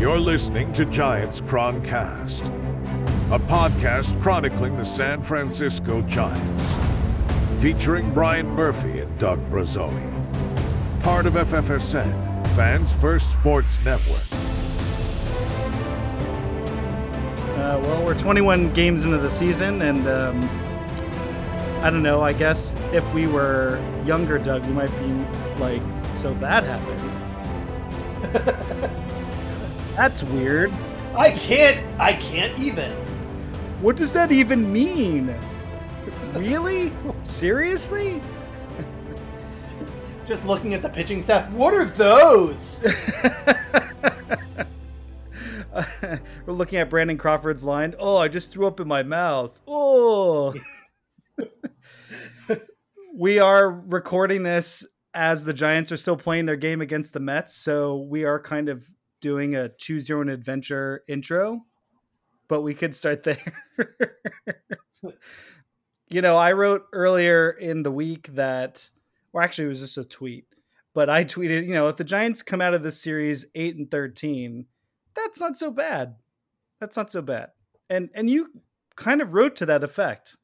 You're listening to Giants Croncast, a podcast chronicling the San Francisco Giants, featuring Bryan Murphy and Doug Bruzzone. Part of FFSN, Fans First Sports Network. Uh, well, we're 21 games into the season, and um, I don't know. I guess if we were younger, Doug, we might be like, so that happened. That's weird. I can't. I can't even. What does that even mean? Really? Seriously? Just, just looking at the pitching staff. What are those? We're looking at Brandon Crawford's line. Oh, I just threw up in my mouth. Oh. we are recording this as the Giants are still playing their game against the Mets, so we are kind of doing a choose your own adventure intro, but we could start there. you know, I wrote earlier in the week that, or actually, it was just a tweet, but I tweeted, you know, if the Giants come out of this series eight and thirteen, that's not so bad. That's not so bad. And and you kind of wrote to that effect.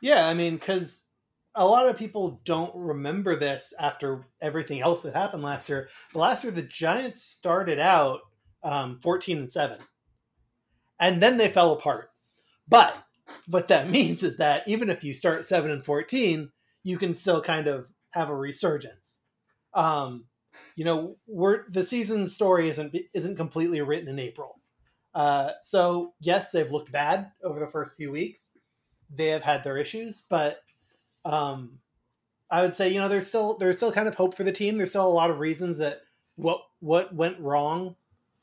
Yeah, I mean, because a lot of people don't remember this after everything else that happened last year. But last year, the Giants started out um, 14 and 7, and then they fell apart. But what that means is that even if you start 7 and 14, you can still kind of have a resurgence. Um, you know, we're the season story isn't isn't completely written in April. Uh, so yes, they've looked bad over the first few weeks. They have had their issues, but um, I would say you know there's still there's still kind of hope for the team. There's still a lot of reasons that what what went wrong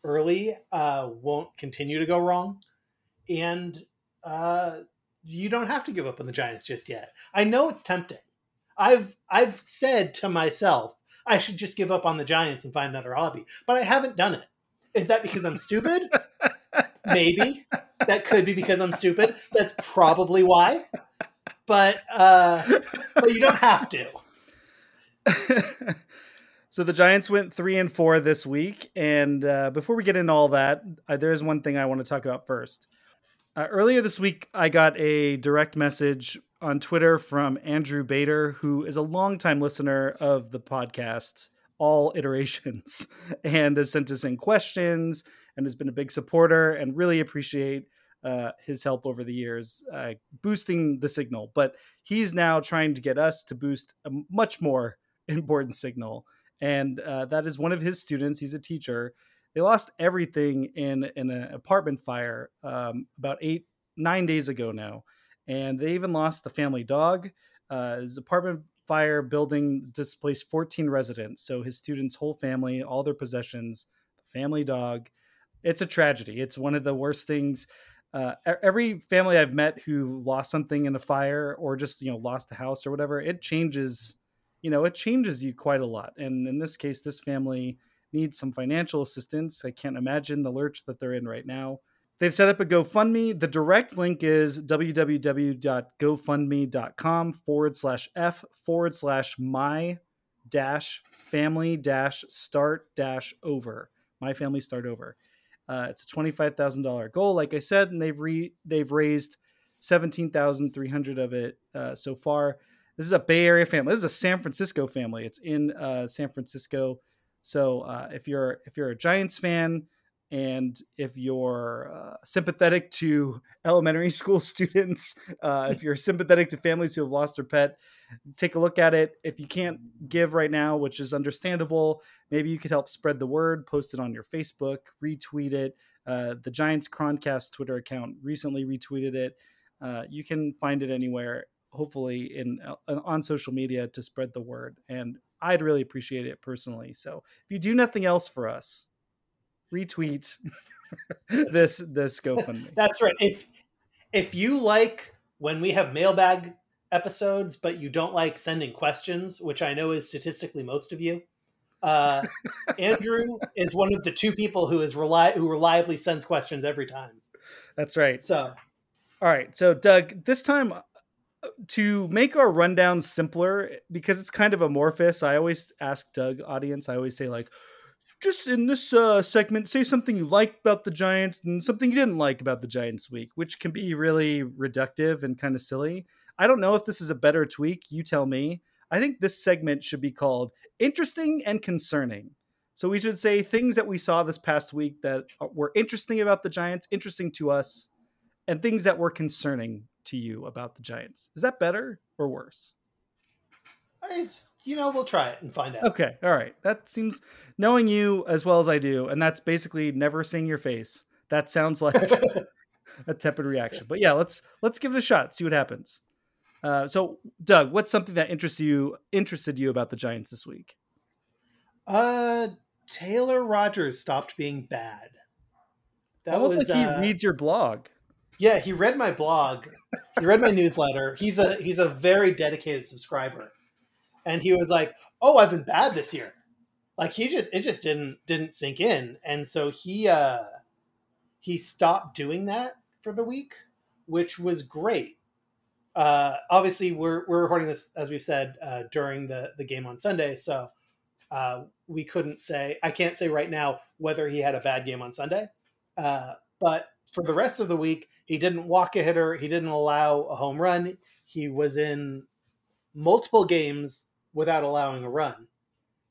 early uh, won't continue to go wrong, and uh, you don't have to give up on the Giants just yet. I know it's tempting. I've I've said to myself I should just give up on the Giants and find another hobby, but I haven't done it. Is that because I'm stupid? Maybe that could be because I'm stupid. That's probably why but uh, but you don't have to. so the Giants went three and four this week, and uh, before we get into all that, uh, there is one thing I want to talk about first. Uh, earlier this week, I got a direct message on Twitter from Andrew Bader, who is a longtime listener of the podcast, all iterations, and has sent us in questions and has been a big supporter and really appreciate uh, his help over the years, uh, boosting the signal. But he's now trying to get us to boost a much more important signal. And uh, that is one of his students. He's a teacher. They lost everything in, in an apartment fire um, about eight, nine days ago now. And they even lost the family dog. Uh, his apartment fire building displaced 14 residents. So his students' whole family, all their possessions, the family dog. It's a tragedy. It's one of the worst things uh, every family I've met who lost something in a fire or just you know lost a house or whatever, it changes. You know, it changes you quite a lot. And in this case, this family needs some financial assistance. I can't imagine the lurch that they're in right now. They've set up a GoFundMe. The direct link is www.gofundme.com forward slash F forward slash my dash family dash start dash over. My family start over. Uh, it's a twenty-five thousand dollar goal, like I said, and they've re- they've raised seventeen thousand three hundred of it uh, so far. This is a Bay Area family. This is a San Francisco family. It's in uh, San Francisco, So uh, if you're if you're a Giants fan and if you're uh, sympathetic to elementary school students, uh, if you're sympathetic to families who have lost their pet, take a look at it. If you can't give right now, which is understandable, maybe you could help spread the word, post it on your Facebook, retweet it. Uh, the Giants Croncast Twitter account recently retweeted it. Uh, you can find it anywhere, hopefully in uh, on social media to spread the word. And I'd really appreciate it personally. So if you do nothing else for us, retweet this this GoFundMe. That's right. If if you like when we have mailbag episodes, but you don't like sending questions, which I know is statistically most of you, uh, Andrew is one of the two people who is rely who reliably sends questions every time. That's right. So, all right. So, Doug, this time uh, to make our rundown simpler because it's kind of amorphous. I always ask Doug audience. I always say like, just in this uh, segment, say something you like about the Giants and something you didn't like about the Giants week, which can be really reductive and kind of silly. I don't know if this is a better tweak. You tell me. I think this segment should be called interesting and concerning. So we should say things that we saw this past week that were interesting about the Giants, interesting to us, and things that were concerning to you about the Giants. Is that better or worse? I, you know, we'll try it and find out. Okay, all right. That seems knowing you as well as I do, and that's basically never seeing your face. That sounds like a tepid reaction. But yeah, let's let's give it a shot. See what happens. Uh, so, Doug, what's something that interests you interested you about the Giants this week? Uh, Taylor Rogers stopped being bad. That Almost was, like he uh, reads your blog. Yeah, he read my blog. He read my newsletter. He's a he's a very dedicated subscriber, and he was like, "Oh, I've been bad this year." Like he just it just didn't didn't sink in, and so he uh he stopped doing that for the week, which was great. Uh, obviously we're we're recording this as we've said uh, during the the game on Sunday, so uh, we couldn't say I can't say right now whether he had a bad game on Sunday, uh, but for the rest of the week he didn't walk a hitter, he didn't allow a home run, he was in multiple games without allowing a run,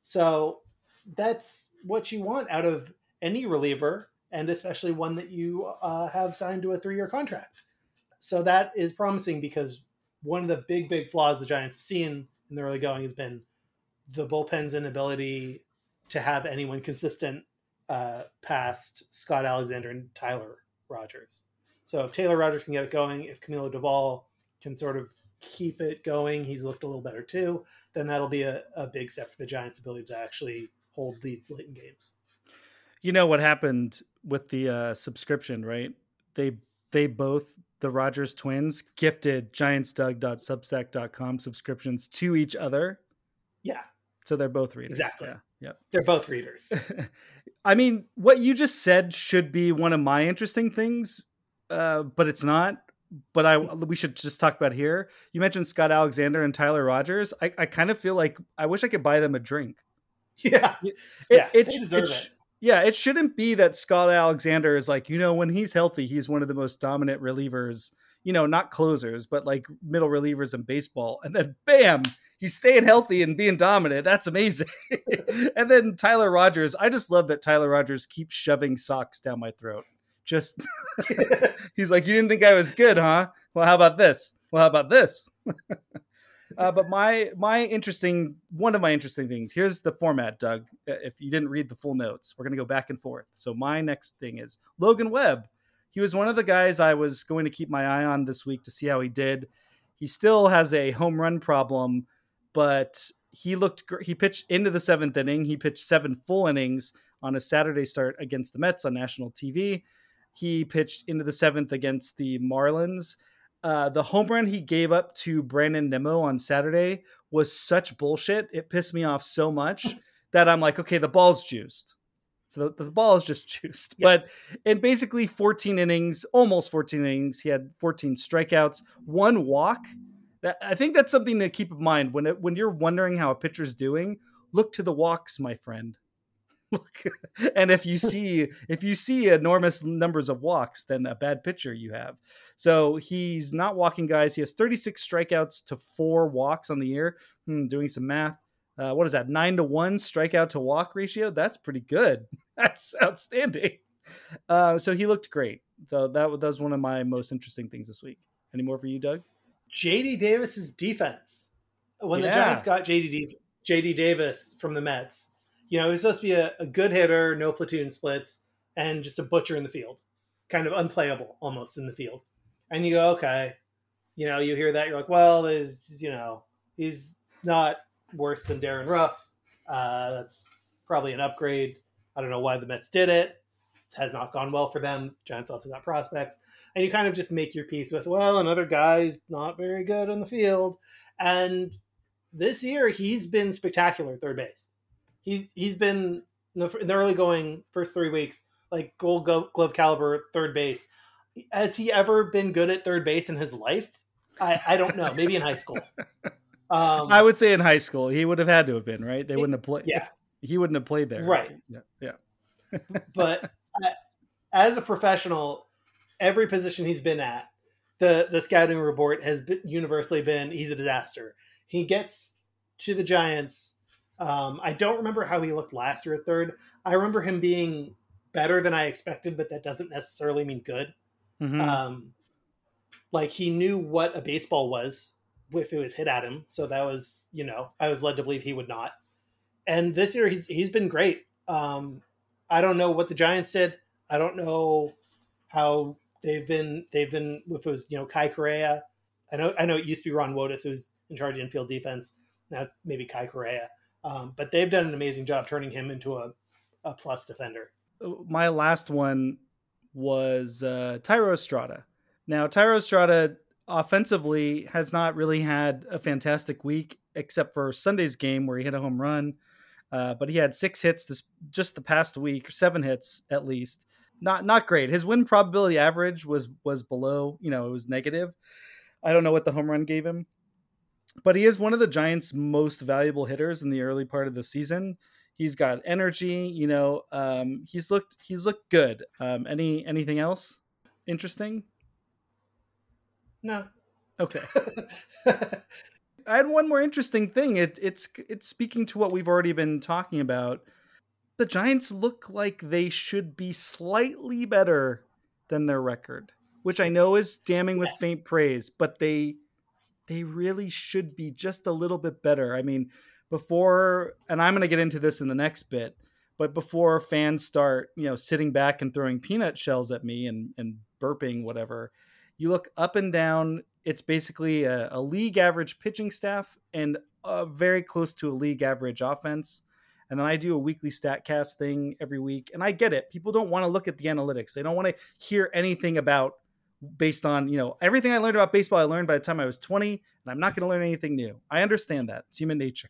so that's what you want out of any reliever, and especially one that you uh, have signed to a three year contract so that is promising because one of the big, big flaws the Giants have seen in the early going has been the bullpen's inability to have anyone consistent uh, past Scott Alexander and Tyler Rogers. So if Taylor Rogers can get it going, if Camilo Doval can sort of keep it going, he's looked a little better too, then that'll be a, a big step for the Giants' ability to actually hold leads late in games. You know what happened with the uh, subscription, right? They they both the Rogers twins gifted giantsdoug.substack.com subscriptions to each other. Yeah. So they're both readers. Exactly. Yeah. Yep. They're both readers. I mean, what you just said should be one of my interesting things, uh, but it's not. But I we should just talk about here. You mentioned Scott Alexander and Tyler Rogers. I, I kind of feel like I wish I could buy them a drink. Yeah. It, yeah, it, it, it. Yeah, it shouldn't be that Scott Alexander is like, you know, when he's healthy, he's one of the most dominant relievers, you know, not closers, but like middle relievers in baseball. And then bam, he's staying healthy and being dominant. That's amazing. and then Tyler Rogers, I just love that Tyler Rogers keeps shoving socks down my throat. Just he's like, You didn't think I was good, huh? Well, how about this? Well, how about this? Uh, but my my interesting one of my interesting things here's the format, Doug. Uh, if you didn't read the full notes, we're gonna go back and forth. So my next thing is Logan Webb. He was one of the guys I was going to keep my eye on this week to see how he did. He still has a home run problem, but he looked he pitched into the seventh inning. He pitched seven full innings on a Saturday start against the Mets on national TV. He pitched into the seventh against the Marlins uh, the home run he gave up to Brandon Nimmo on Saturday was such bullshit. It pissed me off so much that I'm like, okay, the ball's juiced. So the, the ball is just juiced. But in basically 14 innings, almost 14 innings, he had 14 strikeouts, one walk. That, I think that's something to keep in mind when it, when you're wondering how a pitcher's doing. Look to the walks, my friend. and if you see if you see enormous numbers of walks, then a bad pitcher you have. So he's not walking guys. He has 36 strikeouts to four walks on the year. Hmm, doing some math. Uh, what is that? Nine to one strikeout to walk ratio. That's pretty good. That's outstanding. Uh, so he looked great. So that, that was one of my most interesting things this week. Any more for you, Doug? JD Davis's defense. When Yeah. the Giants got JD D- JD Davis from the Mets, you know, he was supposed to be a, a good hitter, no platoon splits, and just a butcher in the field, kind of unplayable almost in the field. And you go, okay, you know, you hear that, you're like, well, there's, you know, he's not worse than Darin Ruf. Uh, that's probably an upgrade. I don't know why the Mets did it. It has not gone well for them. Giants also got prospects and you kind of just make your peace with well another guy's not very good in the field and this year he's been spectacular third base he's he's been in the, in the early going first three weeks like gold glove caliber third base has he ever been good at third base in his life i i don't know maybe in high school um I would say in high school he would have had to have been right. They wouldn't have played. yeah he wouldn't have played there. Right. Yeah. Yeah. but uh, as a professional, every position he's been at, the the scouting report has been, universally been he's a disaster. He gets to the Giants. Um, I don't remember how he looked last year at third. I remember him being better than I expected, but that doesn't necessarily mean good. Mhm. Um, like he knew what a baseball was if it was hit at him, so that was you know I was led to believe he would not. And this year he's he's been great. Um, I don't know what the Giants did. I don't know how they've been they've been if it was you know Kai Correa. I know I know it used to be Ron Wotus who was in charge of infield defense. Now maybe Kai Correa, um, but they've done an amazing job turning him into a, a plus defender. my last one was uh, Thairo Estrada. Now, Thairo Estrada offensively has not really had a fantastic week, except for Sunday's game where he hit a home run. Uh, but he had six hits this just the past week, seven hits at least. Not not great. His win probability average was was below. You know, it was negative. I don't know what the home run gave him, but he is one of the Giants' most valuable hitters in the early part of the season. He's got energy. You know, um, he's looked he's looked good. Um, any anything else interesting? No, Okay. I had one more interesting thing. It, it's it's speaking to what we've already been talking about. The Giants look like they should be slightly better than their record, which I know is damning with Yes. faint praise, but they they really should be just a little bit better. I mean, before and I'm going to get into this in the next bit, but before fans start, you know, sitting back and throwing peanut shells at me and and burping whatever, you look up and down it's basically a, a league average pitching staff and uh, very close to a league average offense. And then I do a weekly StatCast thing every week. And I get it. People don't want to look at the analytics. They don't want to hear anything about based on, you know, everything I learned about baseball, I learned by the time I was 20, and I'm not going to learn anything new. I understand that. It's human nature.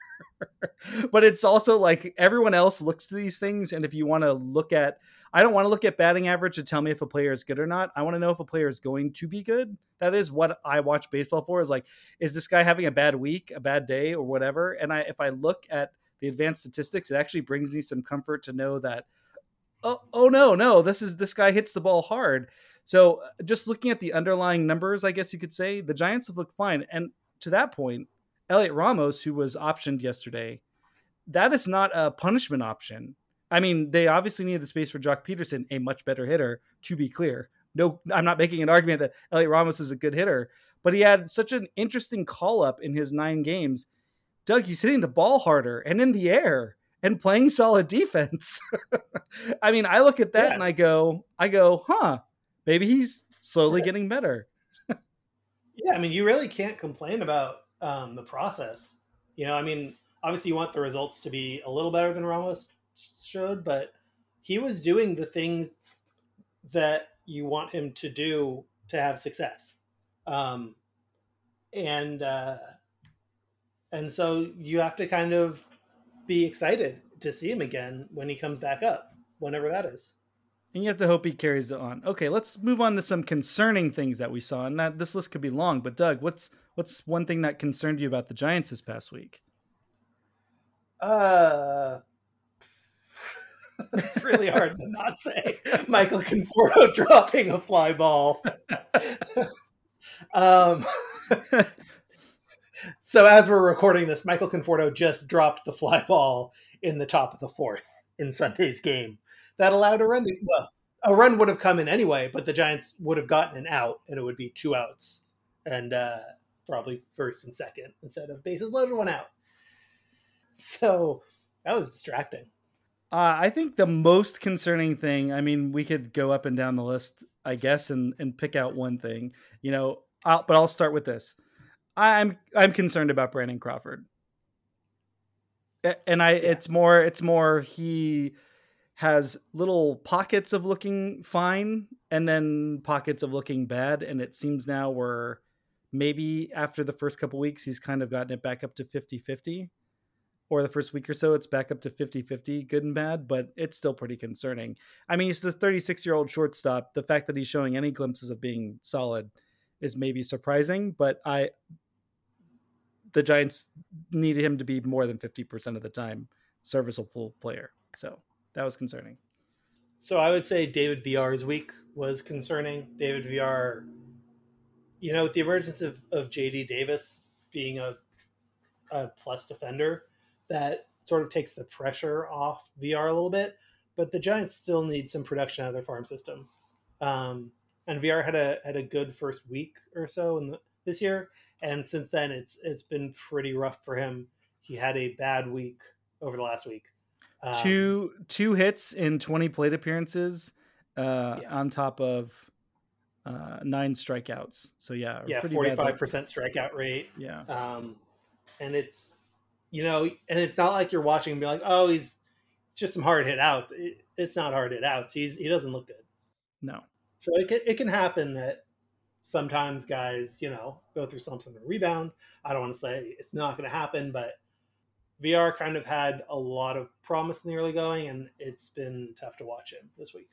but it's also like everyone else looks to these things. And if you want to look at, I don't want to look at batting average to tell me if a player is good or not. I want to know if a player is going to be good. That is what I watch baseball for is like, is this guy having a bad week, a bad day, or whatever? And I, if I look at the advanced statistics, it actually brings me some comfort to know that, oh, oh no, no, this is this guy hits the ball hard. So uh, just looking at the underlying numbers, I guess you could say the Giants have looked fine. And to that point, Heliot Ramos, who was optioned yesterday, that is not a punishment option. I mean, they obviously need the space for Joc Pederson, a much better hitter, to be clear. No, I'm not making an argument that Heliot Ramos is a good hitter, but he had such an interesting call up in his nine games. Doug, he's hitting the ball harder and in the air and playing solid defense. I mean, I look at that Yeah. and I go, I go, huh, maybe he's slowly getting better. Yeah, I mean, you really can't complain about um, the process. You know, I mean, obviously you want the results to be a little better than Ramos showed, but he was doing the things that you want him to do to have success. Um, and uh, and so you have to kind of be excited to see him again when he comes back up, whenever that is. And you have to hope he carries it on. Okay, let's move on to some concerning things that we saw. And that, this list could be long, but Doug, what's what's one thing that concerned you about the Giants this past week? Uh, it's really hard to not say Michael Conforto dropping a fly ball. um, So as we're recording this, Michael Conforto just dropped the fly ball in the top of the fourth in Sunday's game. That allowed a run. To, well, a run would have come in anyway, but the Giants would have gotten an out, and it would be two outs, and uh, probably first and second instead of bases loaded, one out. So that was distracting. Uh, I think the most concerning thing. I mean, we could go up and down the list, I guess, and and pick out one thing. You know, I'll, but I'll start with this. I'm I'm concerned about Brandon Crawford, and I yeah. it's more it's more he has little pockets of looking fine and then pockets of looking bad, and it seems now we're maybe after the first couple weeks he's kind of gotten it back up to 50-50 or the first week or so it's back up to 50-50 good and bad but it's still pretty concerning. I mean he's the 36 year old shortstop. The fact that he's showing any glimpses of being solid is maybe surprising but i the giants needed him to be more than 50% of the time serviceable player. So that was concerning so i would say david Villar's week was concerning david Villar, you know with the emergence of, of jd davis being a, a plus defender that sort of takes the pressure off Villar a little bit. But the Giants still need some production out of their farm system. Um, and Villar had a had a good first week or so in the, this year, and since then it's it's been pretty rough for him. He had a bad week over the last week. Um, two two hits in twenty plate appearances, uh, yeah. on top of uh, nine strikeouts. So yeah, yeah, forty five percent strikeout rate. Yeah, um, and it's you know, and it's not like you're watching and be like, oh, he's just some hard hit outs. It, it's not hard hit outs. He's he doesn't look good. No. So it can, it can happen that sometimes guys, you know, go through something and rebound. I don't want to say it's not going to happen, but Villar kind of had a lot of promise in the early going, and it's been tough to watch him this week.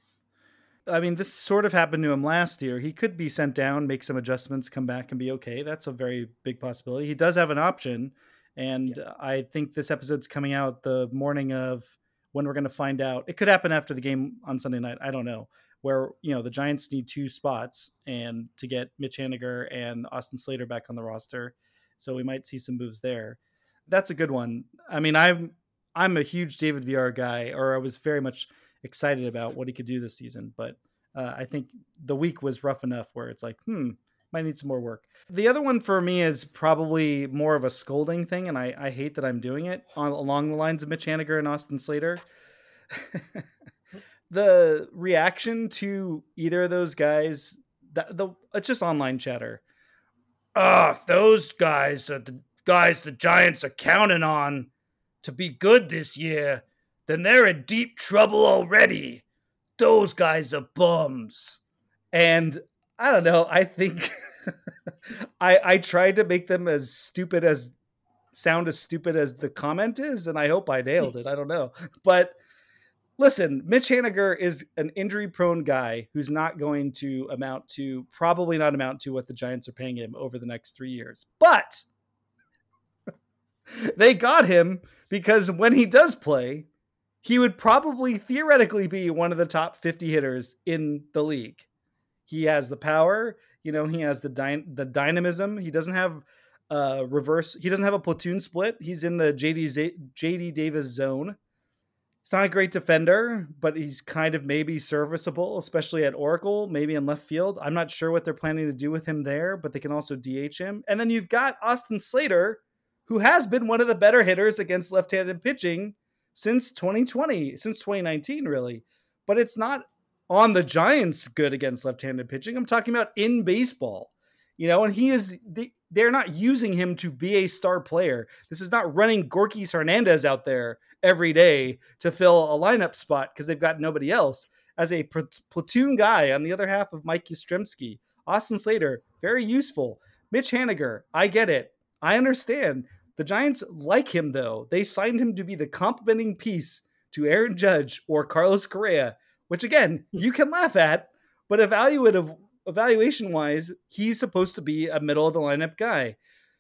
I mean, this sort of happened to him last year. He could be sent down, make some adjustments, come back and be okay. That's a very big possibility. He does have an option and yeah. I think this episode's coming out the morning of when we're going to find out. It could happen after the game on Sunday night. I don't know. Where you know the Giants need two spots and to get Mitch Haniger and Austin Slater back on the roster, so we might see some moves there. That's a good one. I mean, I'm I'm a huge David Villar guy, or I was very much excited about what he could do this season. But uh, I think the week was rough enough where it's like, hmm, might need some more work. The other one for me is probably more of a scolding thing, and I, I hate that I'm doing it on, along the lines of Mitch Haniger and Austin Slater. the reaction to either of those guys, the, the it's just online chatter. Ah, those guys are the guys the Giants are counting on to be good this year. Then they're in deep trouble already. Those guys are bums. And I don't know. I think I I tried to make them as stupid as sound as stupid as the comment is, and I hope I nailed it. I don't know, but listen, Mitch Haniger is an injury prone guy who's not going to amount to probably not amount to what the Giants are paying him over the next three years. But they got him because when he does play, he would probably theoretically be one of the top 50 hitters in the league. He has the power. You know, he has the dy- the dynamism. He doesn't have a reverse. He doesn't have a platoon split. He's in the JD Z- JD Davis zone. He's not a great defender, but he's kind of maybe serviceable, especially at Oracle, maybe in left field. I'm not sure what they're planning to do with him there, but they can also DH him. And then you've got Austin Slater, who has been one of the better hitters against left-handed pitching since 2020, since 2019, really. But it's not on the Giants good against left-handed pitching. I'm talking about in baseball. You know, and he is they're not using him to be a star player. This is not running Gorkys Hernandez out there every day to fill a lineup spot because they've got nobody else. As a platoon guy on the other half of Mike Yastrzemski, Austin Slater, very useful. Mitch Haniger, I get it. I understand. The Giants like him though. They signed him to be the complementing piece to Aaron Judge or Carlos Correa which again hmm. you can laugh at, but evaluative evaluation wise, he's supposed to be a middle of the lineup guy.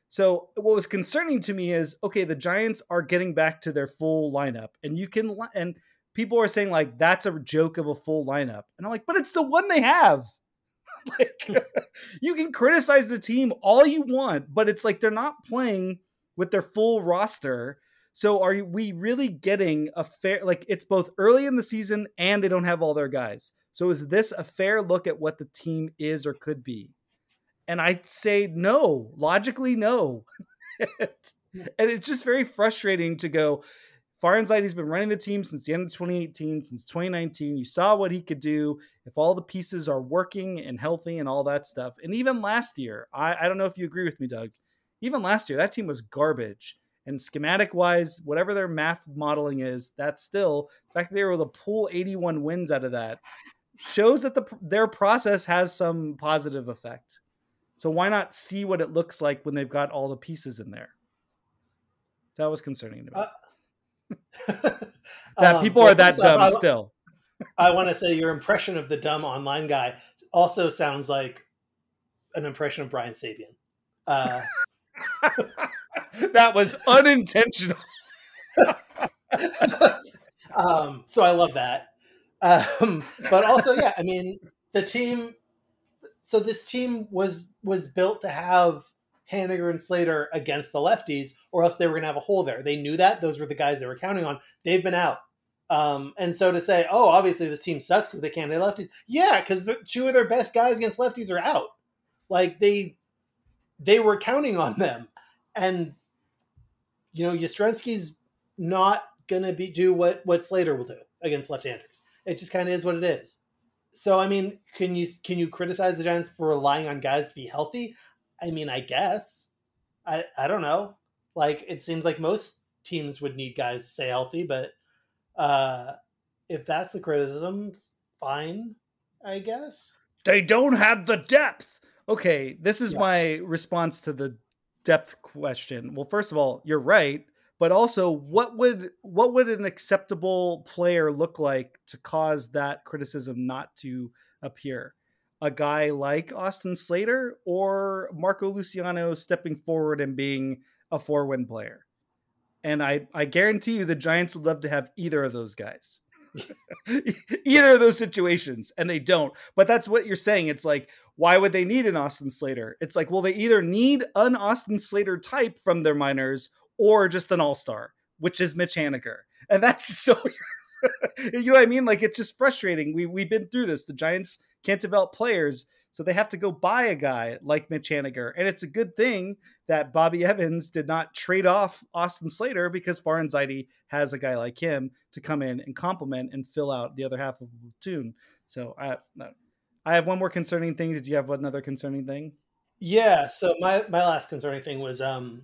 So what was concerning to me is okay, the Giants are getting back to their full lineup, and you can and people are saying like that's a joke of a full lineup, and I'm like, but it's the one they have. like you can criticize the team all you want, but it's like they're not playing with their full roster. So are we really getting a fair like it's both early in the season and they don't have all their guys. So is this a fair look at what the team is or could be? And I'd say no, logically no. and it's just very frustrating to go Farhan Zaidi's been running the team since the end of 2018, since 2019. You saw what he could do if all the pieces are working and healthy and all that stuff. And even last year, I, I don't know if you agree with me, Doug. Even last year, that team was garbage. And schematic wise, whatever their math modeling is, that's still the fact that they were able to pull 81 wins out of that shows that the their process has some positive effect. So why not see what it looks like when they've got all the pieces in there? That was concerning to me. Uh, that um, people well, are that dumb I, still. I want to say your impression of the dumb online guy also sounds like an impression of Brian Sabean. Uh, that was unintentional. um, so I love that. Um, but also, yeah, I mean, the team. So this team was was built to have Haniger and Slater against the lefties, or else they were going to have a hole there. They knew that; those were the guys they were counting on. They've been out, um, and so to say, oh, obviously this team sucks because they can't hit lefties. Yeah, because two of their best guys against lefties are out. Like they, they were counting on them, and you know Yastrzemski's not to be do what what Slater will do against left-handers. It just kind of is what it is. So I mean, can you can you criticize the Giants for relying on guys to be healthy? I mean, I guess. I I don't know. Like it seems like most teams would need guys to stay healthy, but uh if that's the criticism, fine, I guess. They don't have the depth. Okay, this is yeah. my response to the depth question. Well, first of all, you're right, but also what would what would an acceptable player look like to cause that criticism not to appear? a guy like Austin Slater or Marco Luciano stepping forward and being a four win player. And I, I guarantee you the Giants would love to have either of those guys. either of those situations, and they don't. But that's what you're saying. It's like, why would they need an Austin Slater? It's like, well, they either need an Austin Slater type from their minors or just an all star, which is Mitch Haniger. And that's so, you know what I mean? Like, it's just frustrating. We, we've been through this. The Giants can't develop players. So they have to go buy a guy like Mitch Haniger. And it's a good thing that Bobby Evans did not trade off Austin Slater because Farhan Zaidi has a guy like him to come in and complement and fill out the other half of the platoon. So I, I have one more concerning thing. Did you have another concerning thing? Yeah. So my, my last concerning thing was um,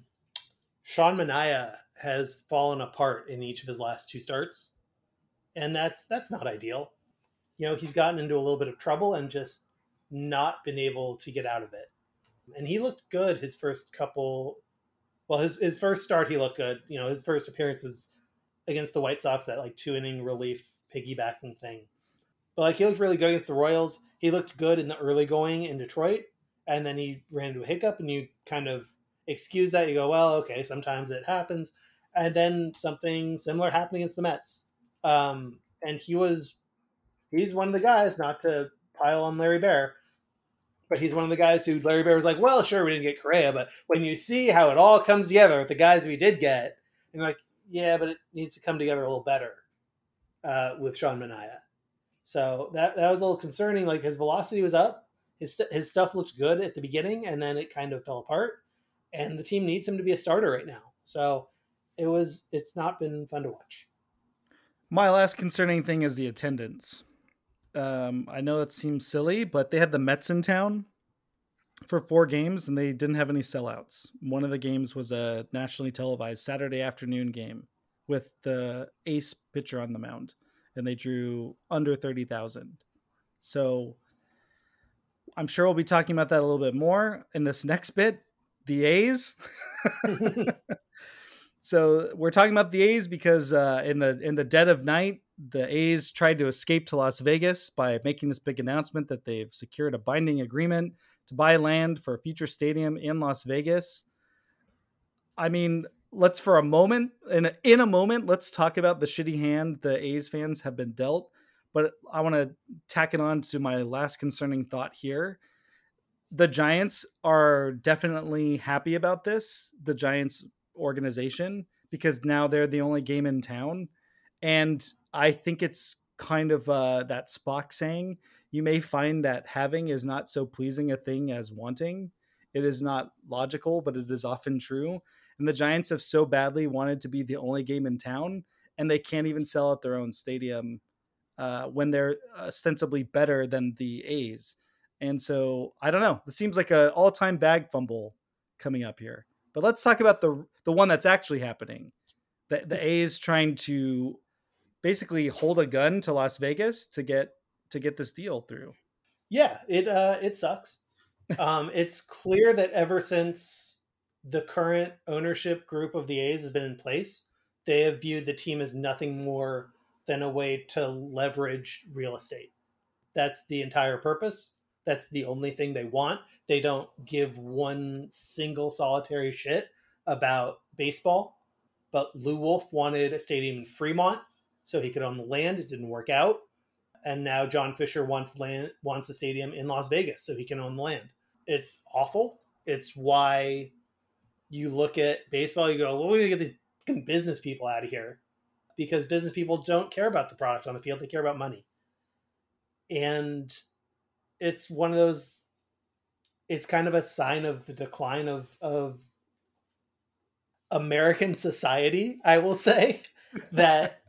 Sean Manaea has fallen apart in each of his last two starts. And that's that's not ideal you know, he's gotten into a little bit of trouble and just not been able to get out of it. And he looked good his first couple. Well, his, his first start, he looked good. You know, his first appearances against the White Sox, that like two inning relief piggybacking thing. But like he looked really good against the Royals. He looked good in the early going in Detroit, and then he ran into a hiccup, and you kind of excuse that. You go, well, okay, sometimes it happens. And then something similar happened against the Mets. Um, and he was he's one of the guys, not to pile on Larry Baer. but he's one of the guys who Larry Baer was like, well, sure, we didn't get Correa, but when you see how it all comes together with the guys we did get, and like, yeah, but it needs to come together a little better uh, with Sean Manaea. So that that was a little concerning. Like his velocity was up, his his stuff looked good at the beginning, and then it kind of fell apart. And the team needs him to be a starter right now. So it was it's not been fun to watch. My last concerning thing is the attendance. Um, I know it seems silly, but they had the Mets in town for four games and they didn't have any sellouts. One of the games was a nationally televised Saturday afternoon game with the ace pitcher on the mound, and they drew under 30,000. So I'm sure we'll be talking about that a little bit more in this next bit. The A's. so we're talking about the A's because uh, in the in the dead of night, the A's tried to escape to Las Vegas by making this big announcement that they've secured a binding agreement to buy land for a future stadium in Las Vegas. I mean, let's for a moment in a, in a moment let's talk about the shitty hand the A's fans have been dealt. But I want to tack it on to my last concerning thought here. The Giants are definitely happy about this. The Giants organization because now they're the only game in town. And I think it's kind of uh, that Spock saying you may find that having is not so pleasing a thing as wanting. It is not logical, but it is often true. And the Giants have so badly wanted to be the only game in town, and they can't even sell at their own stadium uh, when they're ostensibly better than the A's. And so I don't know. This seems like an all-time bag fumble coming up here. But let's talk about the the one that's actually happening. The the A's trying to basically hold a gun to Las Vegas to get to get this deal through. Yeah, it uh it sucks. um it's clear that ever since the current ownership group of the A's has been in place, they have viewed the team as nothing more than a way to leverage real estate. That's the entire purpose. That's the only thing they want. They don't give one single solitary shit about baseball. But Lew Wolff wanted a stadium in Fremont so he could own the land. It didn't work out. And now John Fisher wants land wants a stadium in Las Vegas so he can own the land. It's awful. It's why you look at baseball, you go, well, we're gonna get these business people out of here. Because business people don't care about the product on the field, they care about money. And it's one of those it's kind of a sign of the decline of of American society, I will say, that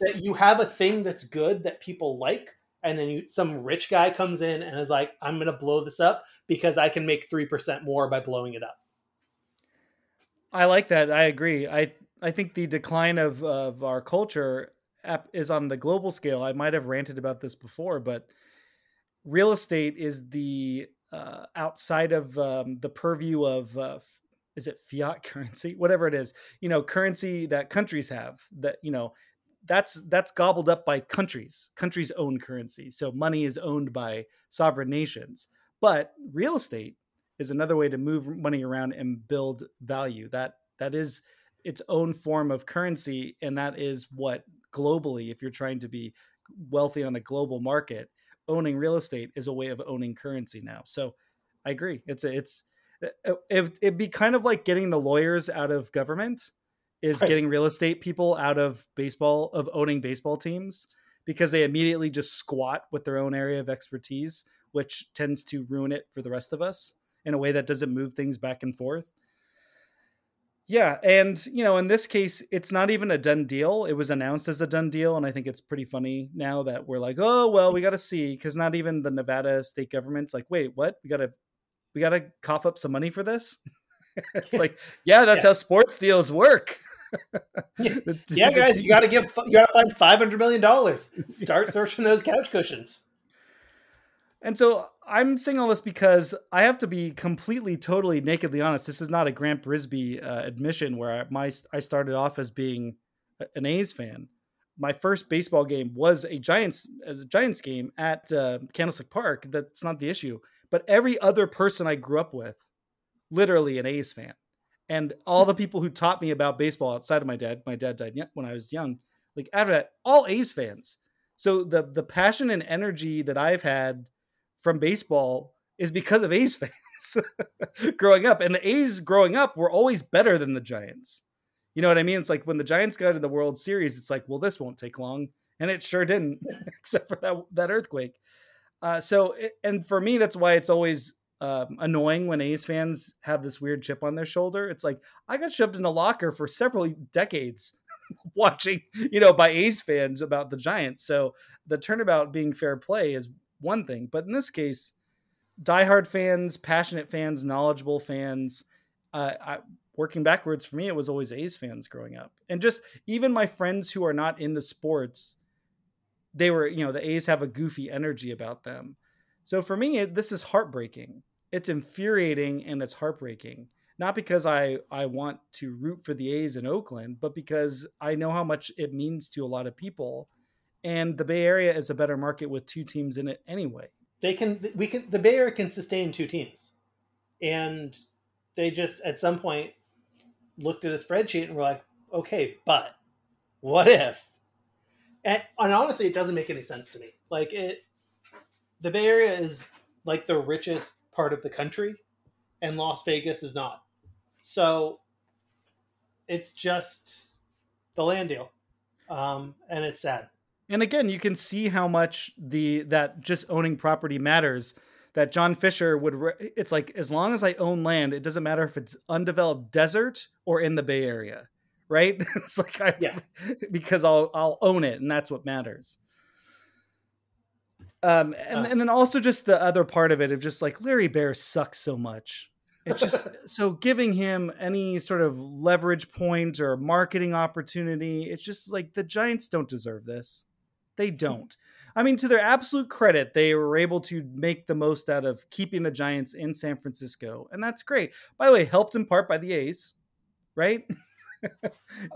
that you have a thing that's good that people like, and then you some rich guy comes in and is like, I'm gonna blow this up because I can make three percent more by blowing it up. I like that. I agree. I I think the decline of of our culture is on the global scale. I might have ranted about this before, but real estate is the uh, outside of um, the purview of uh, is it fiat currency whatever it is you know currency that countries have that you know that's that's gobbled up by countries countries own currency so money is owned by sovereign nations but real estate is another way to move money around and build value that that is its own form of currency and that is what globally if you're trying to be wealthy on a global market owning real estate is a way of owning currency now. So I agree. It's a, it's it, it'd be kind of like getting the lawyers out of government is right. getting real estate people out of baseball of owning baseball teams because they immediately just squat with their own area of expertise which tends to ruin it for the rest of us in a way that doesn't move things back and forth yeah, and you know, in this case, it's not even a done deal. It was announced as a done deal, and I think it's pretty funny now that we're like, oh well, we got to see because not even the Nevada state government's like, wait, what? We gotta, we gotta cough up some money for this. it's like, yeah, that's yeah. how sports deals work. Yeah, guys, you got to give, you got to find five hundred million dollars. Start searching those couch cushions. And so I'm saying all this because I have to be completely, totally, nakedly honest. This is not a Grant Brisbee uh, admission where I, my I started off as being an A's fan. My first baseball game was a Giants as a Giants game at uh, Candlestick Park. That's not the issue. But every other person I grew up with, literally an A's fan, and all the people who taught me about baseball outside of my dad. My dad died when I was young. Like after that, all A's fans. So the the passion and energy that I've had from baseball is because of A's fans growing up. And the A's growing up were always better than the Giants. You know what I mean? It's like when the Giants got to the World Series, it's like, well, this won't take long. And it sure didn't, except for that, that earthquake. Uh, so, and for me, that's why it's always um, annoying when A's fans have this weird chip on their shoulder. It's like, I got shoved in a locker for several decades watching, you know, by A's fans about the Giants. So the turnabout being fair play is one thing. But in this case, diehard fans, passionate fans, knowledgeable fans, uh, I, working backwards for me, it was always A's fans growing up. And just even my friends who are not into sports, they were, you know, the A's have a goofy energy about them. So for me, it, this is heartbreaking. It's infuriating and it's heartbreaking. Not because I, I want to root for the A's in Oakland, but because I know how much it means to a lot of people and the Bay Area is a better market with two teams in it anyway. They can we can the Bay Area can sustain two teams. And they just at some point looked at a spreadsheet and were like, okay, but what if? And, and honestly, it doesn't make any sense to me. Like it, the Bay Area is like the richest part of the country, and Las Vegas is not. So it's just the land deal, um, and it's sad. And again, you can see how much the that just owning property matters. That John Fisher would. Re- it's like as long as I own land, it doesn't matter if it's undeveloped desert or in the Bay Area, right? it's like I, Yeah. because I'll I'll own it, and that's what matters. Um, and, Uh. and then also just the other part of it of just like Larry Baer sucks so much. It's just so giving him any sort of leverage point or marketing opportunity. It's just like the Giants don't deserve this. They don't. I mean, to their absolute credit, they were able to make the most out of keeping the Giants in San Francisco, and that's great. By the way, helped in part by the A's, right?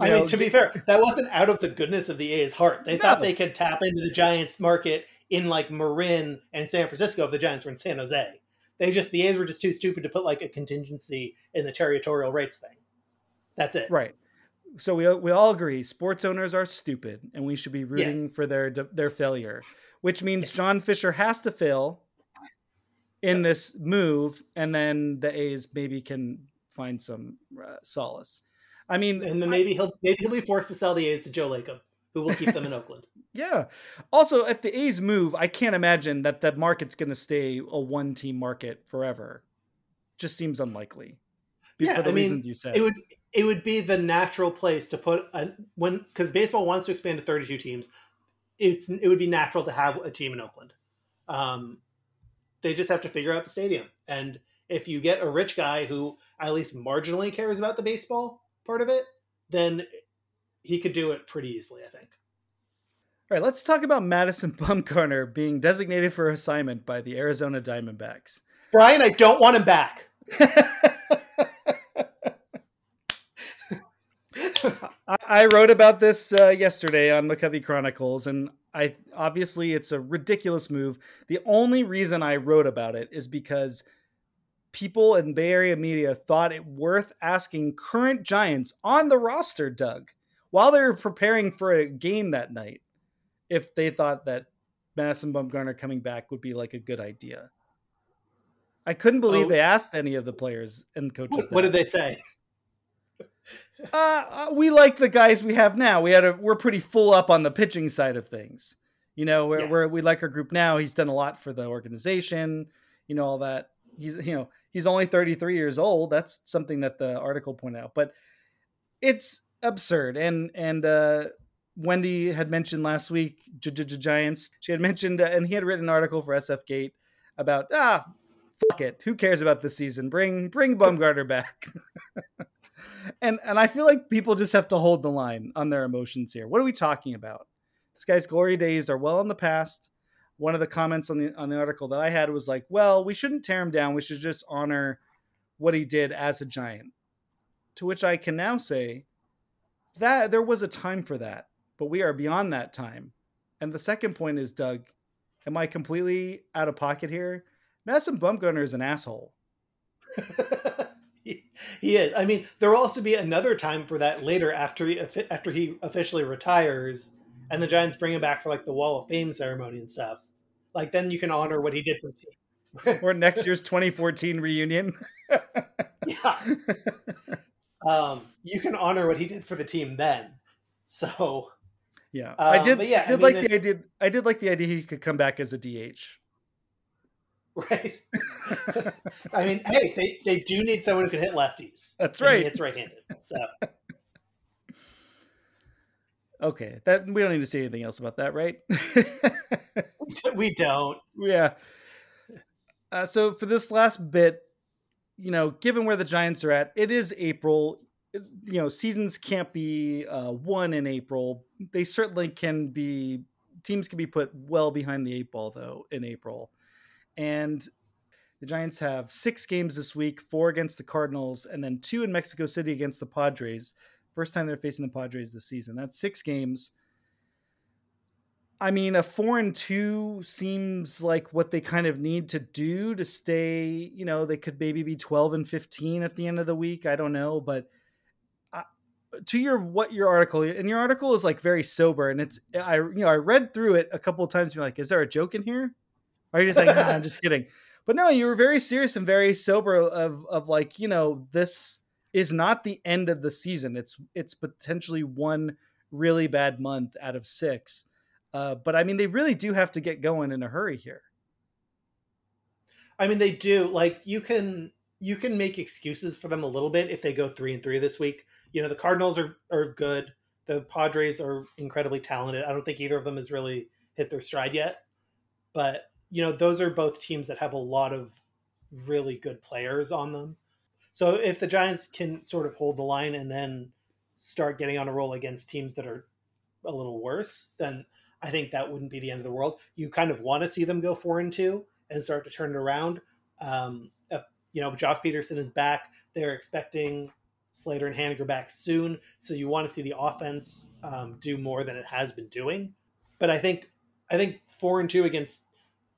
I know, mean, to be fair, that wasn't out of the goodness of the A's heart. They thought they could tap into the Giants market in like Marin and San Francisco if the Giants were in San Jose. They just the A's were just too stupid to put like a contingency in the territorial rights thing. That's it. Right. So we we all agree sports owners are stupid and we should be rooting Yes. for their their failure, which means Yes. John Fisher has to fail in this move and then the A's maybe can find some uh, solace. I mean, And then maybe he'll maybe he'll be forced to sell the A's to Joe Lacob, who will keep them in Oakland. yeah. Also, if the A's move, I can't imagine that the market's going to stay a one team market forever. Just seems unlikely. Yeah, for the I mean, you said. It would it would be the natural place to put a, when because baseball wants to expand to 32 teams. It's it would be natural to have a team in Oakland. Um, they just have to figure out the stadium, and if you get a rich guy who at least marginally cares about the baseball part of it, then he could do it pretty easily. I think. All right, let's talk about Madison Bumgarner being designated for assignment by the Arizona Diamondbacks. Bryan, I don't want him back. I, I wrote about this uh, yesterday on McCovey Chronicles, and I obviously it's a ridiculous move. The only reason I wrote about it is because people in Bay Area media thought it worth asking current Giants on the roster, Doug, while they were preparing for a game that night, if they thought that Madison Bumgarner coming back would be like a good idea. I couldn't believe Oh. they asked any of the players and coaches. What, did they say? Uh, uh, we like the guys we have now. We had a we're pretty full up on the pitching side of things. You know, we're, Yeah. we're we like our group now. He's done a lot for the organization. You know all that. He's you know he's only 33 years old. That's something that the article pointed out. But it's absurd. And and uh, Wendy had mentioned last week Gi- Gi- Gi- Giants. She had mentioned uh, and he had written an article for SF Gate about ah fuck it. Who cares about this season? Bring bring Bumgarner back. and and I feel like people just have to hold the line on their emotions here. What are we talking about? This guy's glory days are well in the past. One of the comments on the on the article that I had was like, "Well, we shouldn't tear him down. We should just honor what he did as a giant." To which I can now say that there was a time for that, but we are beyond that time. And the second point is, Doug, am I completely out of pocket here? Madison Bumgarner is an asshole. he, he is. I mean, there will also be another time for that later after he after he officially retires, and the Giants bring him back for like the Wall of Fame ceremony and stuff. Like then you can honor what he did for the team. Or next year's 2014 reunion. yeah, um, you can honor what he did for the team then. So Yeah, I Um, did. but yeah, I did mean, like the idea. I did like the idea he could come back as a DH. right. I mean, hey, they, they do need someone who can hit lefties. That's right. It's right-handed. So Okay, that we don't need to say anything else about that, right? we don't. yeah. Uh, so for this last bit, you know, given where the Giants are at, it is April. You know, seasons can't be uh, won in April. They certainly can be. Teams can be put well behind the eight ball though in April, and the Giants have six games this week: four against the Cardinals, and then two in Mexico City against the Padres. First time they're facing the Padres this season. That's six games. I mean, a four and two seems like what they kind of need to do to stay. You know, they could maybe be twelve and fifteen at the end of the week. I don't know, but I, to your what your article and your article is like very sober, and it's I you know I read through it a couple of times. And be like, is there a joke in here? Or are you just like, nah, I'm just kidding? But no, you were very serious and very sober of of like you know this is not the end of the season. It's it's potentially one really bad month out of six. Uh, but I mean, they really do have to get going in a hurry here. I mean, they do. Like you can you can make excuses for them a little bit if they go three and three this week. You know, the Cardinals are are good. The Padres are incredibly talented. I don't think either of them has really hit their stride yet. But you know, those are both teams that have a lot of really good players on them. So if the Giants can sort of hold the line and then start getting on a roll against teams that are a little worse, then I think that wouldn't be the end of the world. You kind of want to see them go four and two and start to turn it around. Um, uh, you know, Joc Pederson is back. They're expecting Slater and Haniger back soon, so you want to see the offense um, do more than it has been doing. But I think I think four and two against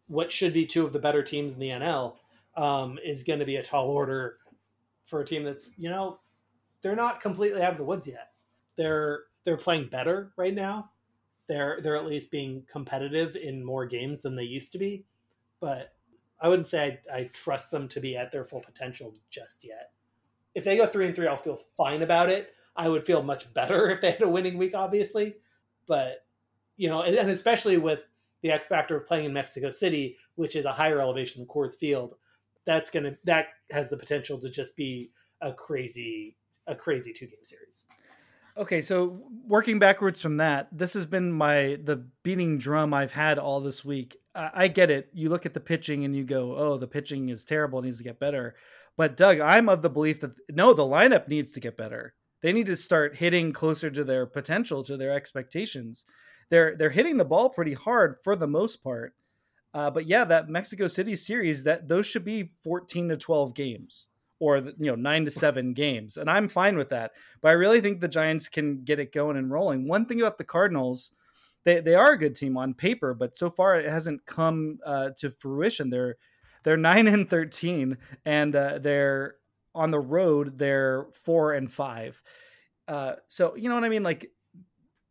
what should be two of the better teams in the NL um, is going to be a tall order for a team that's you know they're not completely out of the woods yet. They're they're playing better right now. They're they're at least being competitive in more games than they used to be, but I wouldn't say I, I trust them to be at their full potential just yet. If they go three and three, I'll feel fine about it. I would feel much better if they had a winning week, obviously, but you know, and, and especially with the X factor of playing in Mexico City, which is a higher elevation than Coors Field, that's gonna that has the potential to just be a crazy a crazy two game series. Okay, so working backwards from that, this has been my the beating drum I've had all this week. I, I get it. You look at the pitching and you go, "Oh, the pitching is terrible; it needs to get better." But Doug, I'm of the belief that no, the lineup needs to get better. They need to start hitting closer to their potential, to their expectations. They're they're hitting the ball pretty hard for the most part. Uh, but yeah, that Mexico City series that those should be 14 to 12 games or you know 9 to 7 games and I'm fine with that. But I really think the Giants can get it going and rolling. One thing about the Cardinals, they they are a good team on paper, but so far it hasn't come uh, to fruition. They're they're 9 and 13 and uh, they're on the road they're 4 and 5. Uh, so you know what I mean like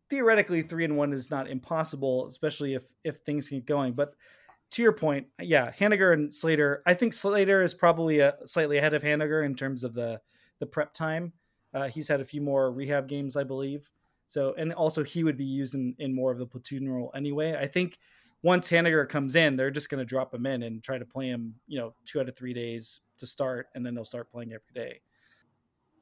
theoretically 3 and 1 is not impossible especially if if things keep going but to your point, yeah, Haniger and Slater. I think Slater is probably a, slightly ahead of Haniger in terms of the the prep time. Uh, he's had a few more rehab games, I believe. So, and also he would be using in more of the platoon role anyway. I think once Haniger comes in, they're just going to drop him in and try to play him, you know, two out of three days to start, and then they'll start playing every day.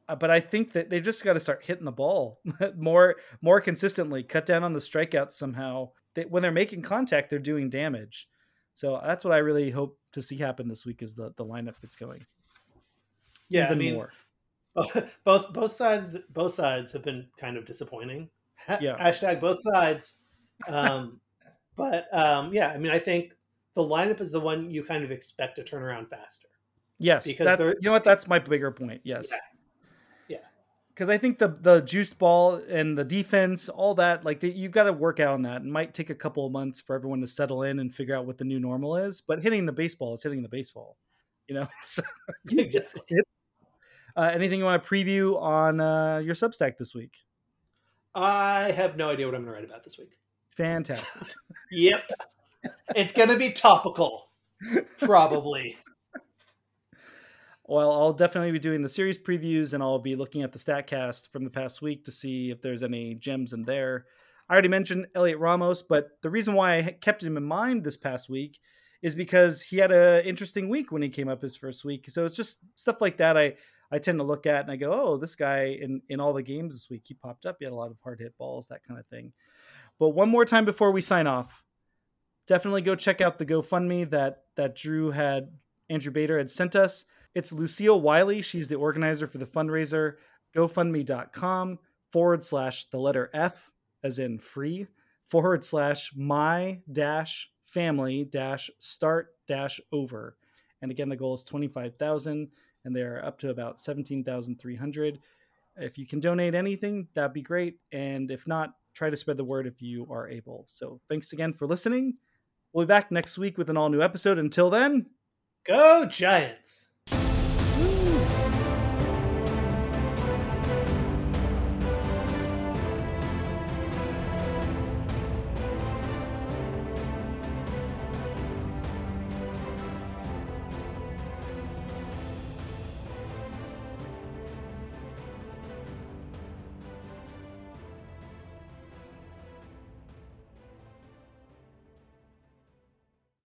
Uh, but I think that they just got to start hitting the ball more more consistently, cut down on the strikeouts somehow. That when they're making contact, they're doing damage. So that's what I really hope to see happen this week is the the lineup that's going. Yeah, Even I mean, more. both both sides both sides have been kind of disappointing. Yeah. Hashtag both sides. Um, but um, yeah, I mean, I think the lineup is the one you kind of expect to turn around faster. Yes, because that's you know what that's my bigger point. Yes. Yeah because I think the the juiced ball and the defense, all that, like the, you've got to work out on that. It might take a couple of months for everyone to settle in and figure out what the new normal is. But hitting the baseball is hitting the baseball, you know. so, uh, anything you want to preview on uh, your Substack this week? I have no idea what I'm going to write about this week. Fantastic. yep, it's going to be topical, probably. Well, I'll definitely be doing the series previews and I'll be looking at the StatCast from the past week to see if there's any gems in there. I already mentioned Heliot Ramos, but the reason why I kept him in mind this past week is because he had an interesting week when he came up his first week. So it's just stuff like that I I tend to look at and I go, oh, this guy in in all the games this week he popped up. He had a lot of hard hit balls, that kind of thing. But one more time before we sign off, definitely go check out the GoFundMe that that Drew had Andrew Bader had sent us. It's Lucille Wiley. She's the organizer for the fundraiser. GoFundMe.com forward slash the letter F, as in free, forward slash my dash family dash start dash over. And again, the goal is 25,000 and they're up to about 17,300. If you can donate anything, that'd be great. And if not, try to spread the word if you are able. So thanks again for listening. We'll be back next week with an all new episode. Until then, go Giants.